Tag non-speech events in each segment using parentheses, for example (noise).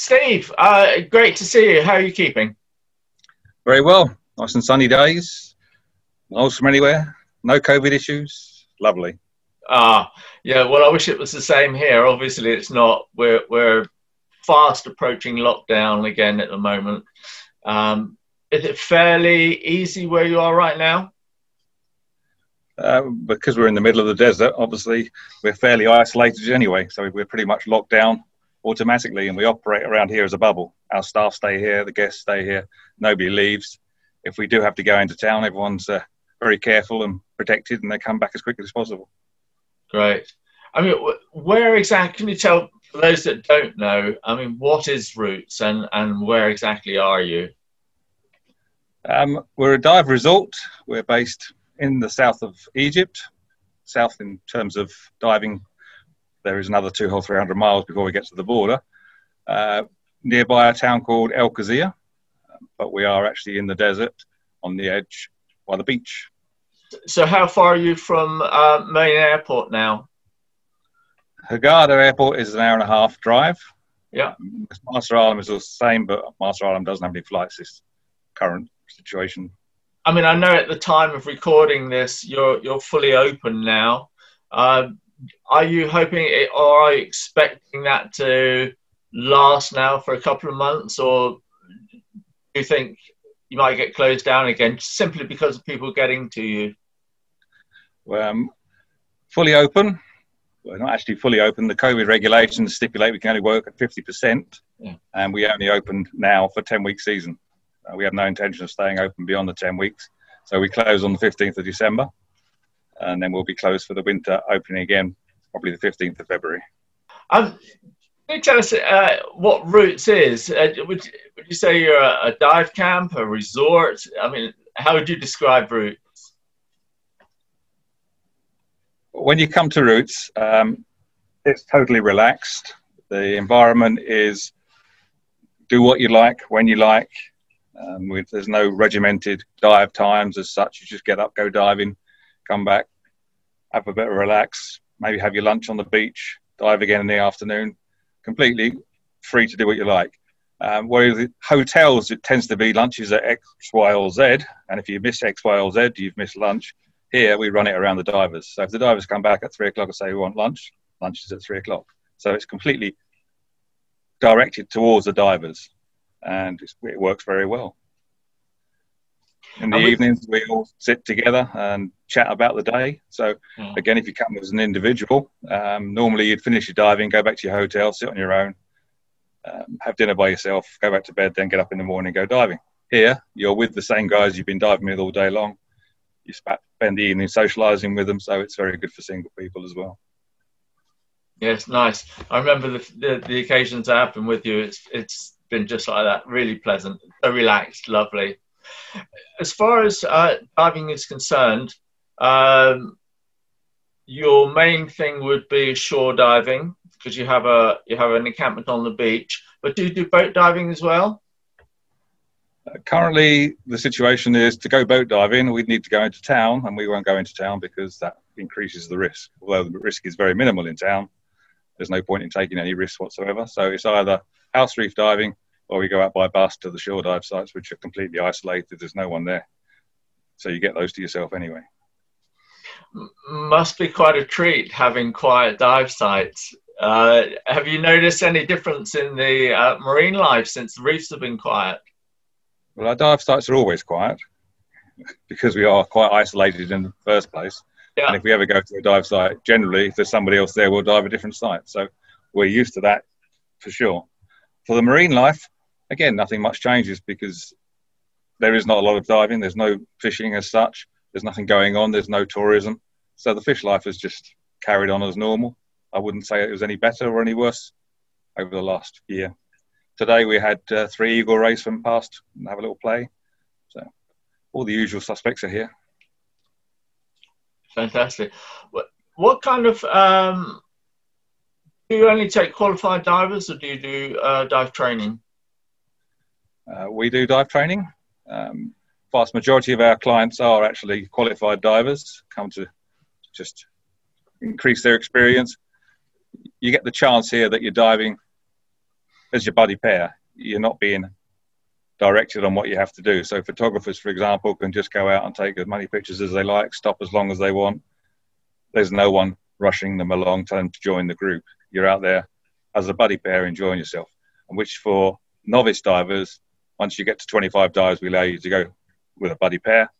Steve, uh, great to see you. How are you keeping? Very well. Nice and sunny days. No from anywhere. No COVID issues. Lovely. Ah, yeah. Well, I wish it was the same here. Obviously, it's not. We're we're fast approaching lockdown again at the moment. Um, is it fairly easy where you are right now? Uh, because we're in the middle of the desert, obviously we're fairly isolated anyway. So we're pretty much locked down automatically, and we operate around here as a bubble. Our staff stay here, the guests stay here, nobody leaves. If we do have to go into town, everyone's uh, very careful and protected, and they come back as quickly as possible. Great. I mean, where exactly? Can you tell for those that don't know? I mean, what is Roots, and and where exactly are you? Um, we're a dive resort. We're based in the south of Egypt, south in terms of diving. There is another two or three hundred miles before we get to the border. Uh, nearby a town called El Quseir, but we are actually in the desert on the edge by the beach. So, how far are you from uh, main airport now? Hurghada Airport is an hour and a half drive. Yeah. Marsa Alam is the same, but Marsa Alam doesn't have any flights this current situation. I mean, I know at the time of recording this, you're you're fully open now. Uh, are you hoping, it, or are you expecting that to last now for a couple of months, or do you think you might get closed down again simply because of people getting to you? Well, um, fully open. Well, not actually fully open. The COVID regulations stipulate we can only work at 50%, yeah. and we only opened now for 10 week season. Uh, we have no intention of staying open beyond the 10 weeks. So we close on the 15th of December, and then we'll be closed for the winter, opening again probably the 15th of February. Um, can you tell us uh, what Roots is? Uh, would, would you say you're a, a, dive camp, a resort? I mean, how would you describe Roots? When you come to Roots, um, it's totally relaxed. The environment is do what you like, when you like. Um, with, there's no regimented dive times as such. You just get up, go diving, come back, have a bit of relax, maybe have your lunch on the beach, dive again in the afternoon. Completely free to do what you like. Um, hotels, it tends to be lunches at X, Y, or Z, and if you miss X, Y, or Z, you've missed lunch. Here we run it around the divers. So if the divers come back at three o'clock and say we want lunch, lunch is at three o'clock. So it's completely directed towards the divers and it works very well. In the evenings, we all sit together and chat about the day. So, yeah. again, if you come as an individual, um, normally you'd finish your diving, go back to your hotel, sit on your own, um, have dinner by yourself, go back to bed, then get up in the morning, and go diving. Here, you're with the same guys you've been diving with all day long. You spend the evening socialising with them, so it's very good for single people as well. Yes, nice. I remember the, the, the occasions have been with you. It's it's been just like that, really pleasant, so relaxed, lovely. As far as uh, diving is concerned, um, your main thing would be shore diving because you have a you have an encampment on the beach. But do you do boat diving as well? Uh, currently, the situation is to go boat diving, we'd need to go into town, and we won't go into town because that increases the risk. Although the risk is very minimal in town, there's no point in taking any risks whatsoever. So it's either house reef diving, or we go out by bus to the shore dive sites, which are completely isolated. There's no one there, so you get those to yourself anyway. Must be quite a treat having quiet dive sites. Uh, have you noticed any difference in the uh, marine life since the reefs have been quiet? Well, our dive sites are always quiet (laughs) because we are quite isolated in the first place. Yeah. And if we ever go to a dive site, generally, if there's somebody else there, we'll dive a different site. So we're used to that for sure. For the marine life, again, nothing much changes because there is not a lot of diving. There's no fishing as such. There's nothing going on. There's no tourism. So the fish life has just carried on as normal. I wouldn't say it was any better or any worse over the last year. Today we had uh, three eagle rays from past and have a little play. So all the usual suspects are here. Fantastic. What, kind of um, do you only take qualified divers, or do you do uh, dive training? Uh, we do dive training. Um, vast majority of our clients are actually qualified divers, come to just increase their experience. You get the chance here that you're diving as your buddy pair, you're not being directed on what you have to do. So photographers, for example, can just go out and take as many pictures as they like, stop as long as they want. There's no one rushing them along, to join the group. You're out there as a buddy pair enjoying yourself, and which for novice divers, once you get to 25 dives, we allow you to go with a buddy pair.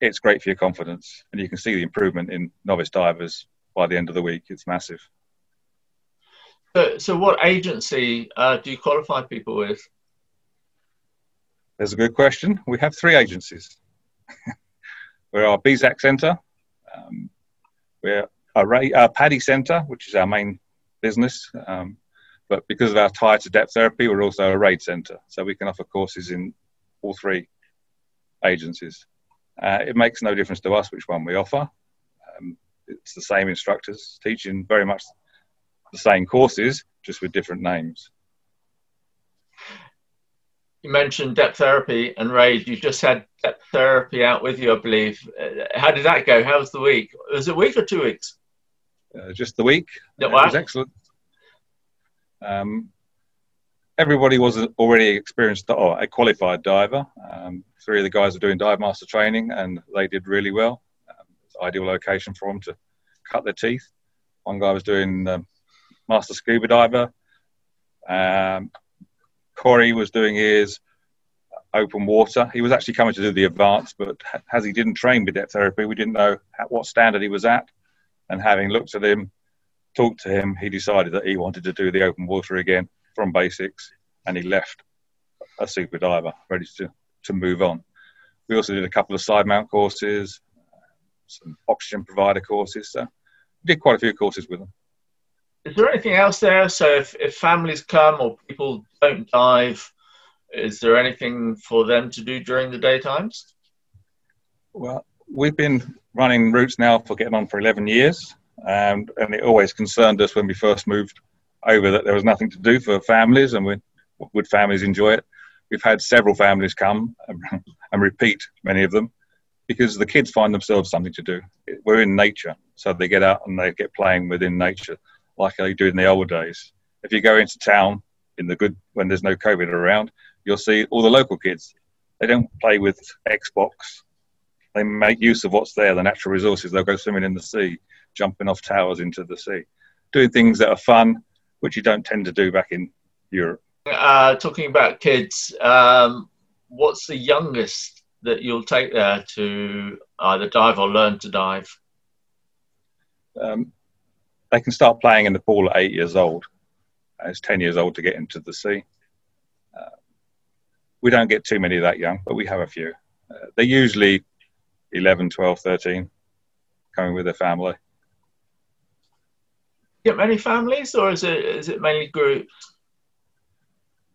It's great for your confidence, and you can see the improvement in novice divers by the end of the week. It's massive. So, so what agency uh, do you qualify people with? That's a good question. We have three agencies. (laughs) we're our BSAC Centre, um, we're a, a PADI Centre, which is our main business. Um, but because of our tie to depth therapy, we're also a RAID centre, so we can offer courses in all three agencies. Uh, it makes no difference to us which one we offer. Um, it's the same instructors teaching very much the same courses, just with different names. You mentioned depth therapy and RAID. You just had depth therapy out with you, I believe. Uh, how did that go? How was the week? Was it a week or two weeks? Uh, just the week. Yeah, wow. It was excellent. Um, everybody was already experienced or a qualified diver. Um, three of the guys are doing dive master training, and they did really well. Um, it's ideal location for them to cut their teeth. One guy was doing um, master scuba diver. Um, Corey was doing his open water. He was actually coming to do the advanced, but as he didn't train with depth therapy, we didn't know what standard he was at. And having looked at him, talked to him, he decided that he wanted to do the open water again from basics, and he left a super diver ready to, to move on. We also did a couple of side mount courses, some oxygen provider courses. So we did quite a few courses with them. Is there anything else there? So if, if families come or people don't dive, is there anything for them to do during the daytimes? Well, we've been running Roots now for getting on for 11 years, and, and it always concerned us when we first moved over that there was nothing to do for families, and we, would families enjoy it? We've had several families come and, (laughs) and repeat, many of them, because the kids find themselves something to do. We're in nature, so they get out and they get playing within nature like they do in the old days. If you go into town in the good when there's no COVID around, you'll see all the local kids. They don't play with Xbox. They make use of what's there, the natural resources. They'll go swimming in the sea, jumping off towers into the sea, doing things that are fun, which you don't tend to do back in Europe. Uh, talking about kids, um, what's the youngest that you'll take there to either dive or learn to dive? Um, they can start playing in the pool at eight years old. It's 10 years old to get into the sea. Uh, we don't get too many that young, but we have a few. Uh, they're usually 11, 12, 13, coming with their family. Get many families, or is it is it mainly groups?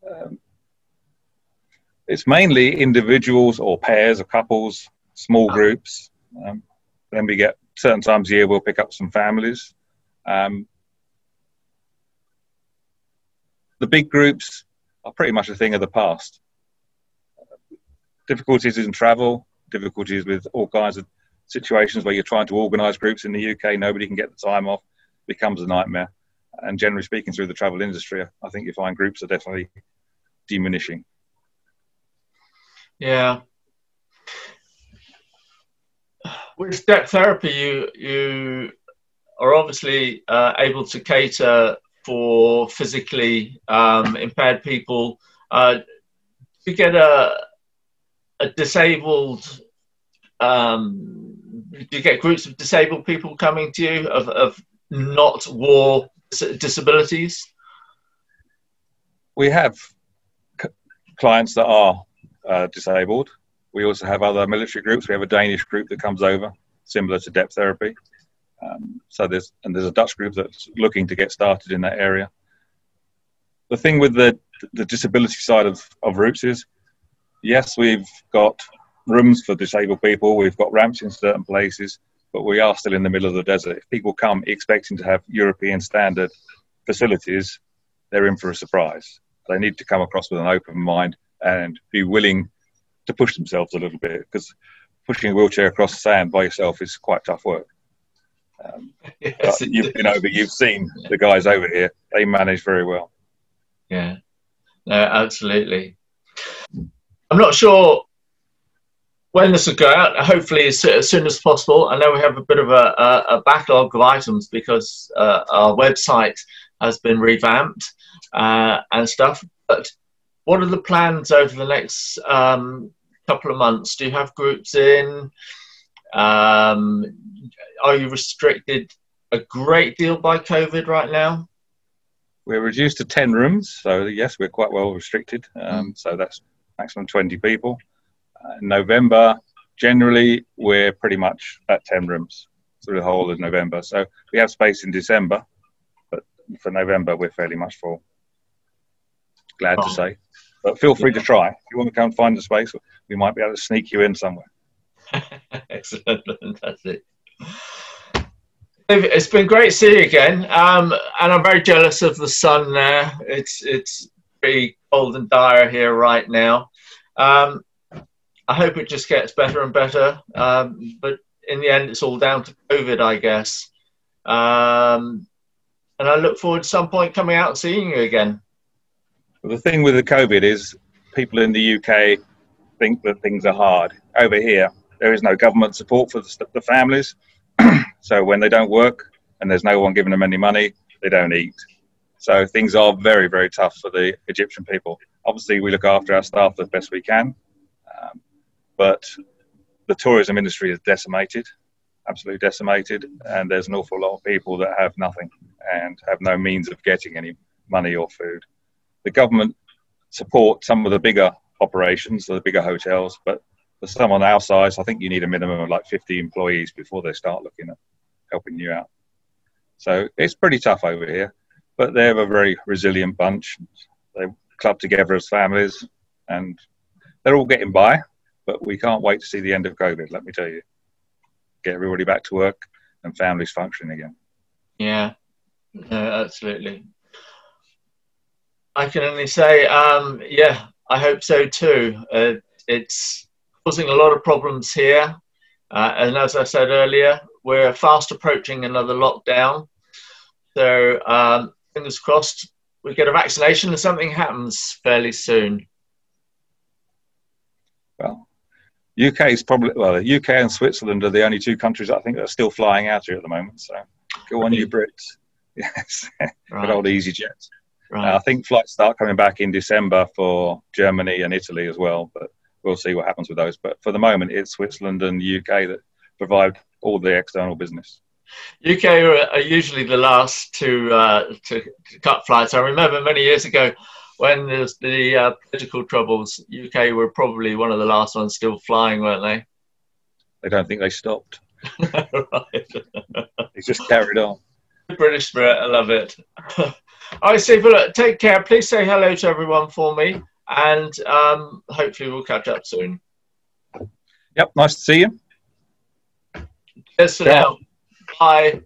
Um, it's mainly individuals or pairs or couples, small ah. groups. Um, then we get certain times a year we'll pick up some families. Um, the big groups are pretty much a thing of the past. Difficulties in travel, difficulties with all kinds of situations where you're trying to organise groups in the UK, nobody can get the time off, becomes a nightmare. And generally speaking, through the travel industry, I think you find groups are definitely diminishing. Yeah. With depth therapy, you you are obviously uh, able to cater for physically um, impaired people. Uh, to get a, a disabled, um, do you get groups of disabled people coming to you of, of not war disabilities? We have c- clients that are uh, disabled. We also have other military groups. We have a Danish group that comes over, similar to depth therapy. Um, so there's and there's a Dutch group that's looking to get started in that area. The thing with the the disability side of, of Roots is, yes, we've got rooms for disabled people, we've got ramps in certain places, but we are still in the middle of the desert. If people come expecting to have European standard facilities, they're in for a surprise. They need to come across with an open mind and be willing to push themselves a little bit because pushing a wheelchair across sand by yourself is quite tough work. Um, (laughs) yes, you've been over, you've seen the guys over here. They manage very well. Yeah. No, absolutely. I'm not sure when this will go out. Hopefully, as, as, soon as possible. I know we have a bit of a, a, a backlog of items because uh, our website has been revamped uh, and stuff. But what are the plans over the next um, couple of months? Do you have groups in? Um, are you restricted a great deal by COVID right now? We're reduced to 10 rooms, so yes, we're quite well restricted. Um, so that's maximum 20 people. November, generally, we're pretty much at 10 rooms through the whole of November. So we have space in December, but for November, we're fairly much full. Glad oh. to say. But feel free to try. If you want to come find a space, we might be able to sneak you in somewhere. (laughs) Excellent, fantastic. It's been great to see you again, um, and I'm very jealous of the sun there. It's it's pretty cold and dire here right now. Um, I hope it just gets better and better, um, but in the end, it's all down to COVID, I guess. Um, and I look forward to some point coming out and seeing you again. The thing with the COVID is people in the UK think that things are hard. Over here, there is no government support for the, the families. (clears throat) so when they don't work and there's no one giving them any money, they don't eat. So things are very, very tough for the Egyptian people. Obviously, we look after our staff the best we can, um, but the tourism industry is decimated, absolutely decimated, and there's an awful lot of people that have nothing and have no means of getting any money or food. The government support some of the bigger operations, the bigger hotels, but for someone our size, I think you need a minimum of like 50 employees before they start looking at helping you out. So it's pretty tough over here, but they're a very resilient bunch. They club together as families and they're all getting by, but we can't wait to see the end of COVID, let me tell you. Get everybody back to work and families functioning again. Yeah, no, absolutely. I can only say, um, yeah, I hope so too. Uh, it's causing a lot of problems here. Uh, and as I said earlier, we're fast approaching another lockdown. So um, fingers crossed we get a vaccination and something happens fairly soon. Well, UK is probably well, the UK and Switzerland are the only two countries I think that are still flying out here at the moment. So go on, you Brits. (laughs) Yes, right. good old EasyJet. Right. Uh, I think flights start coming back in December for Germany and Italy as well, but we'll see what happens with those. But for the moment, it's Switzerland and the UK that provide all the external business. UK are, usually the last to, uh, to, to cut flights. I remember many years ago when there's the uh, political troubles, UK were probably one of the last ones still flying, weren't they? I don't think they stopped. (laughs) right. (laughs) they just carried on. British spirit, I love it. (laughs) All right, Steve, look, take care. Please say hello to everyone for me and um, hopefully we'll catch up soon. Yep, nice to see you. Cheers for now. Bye.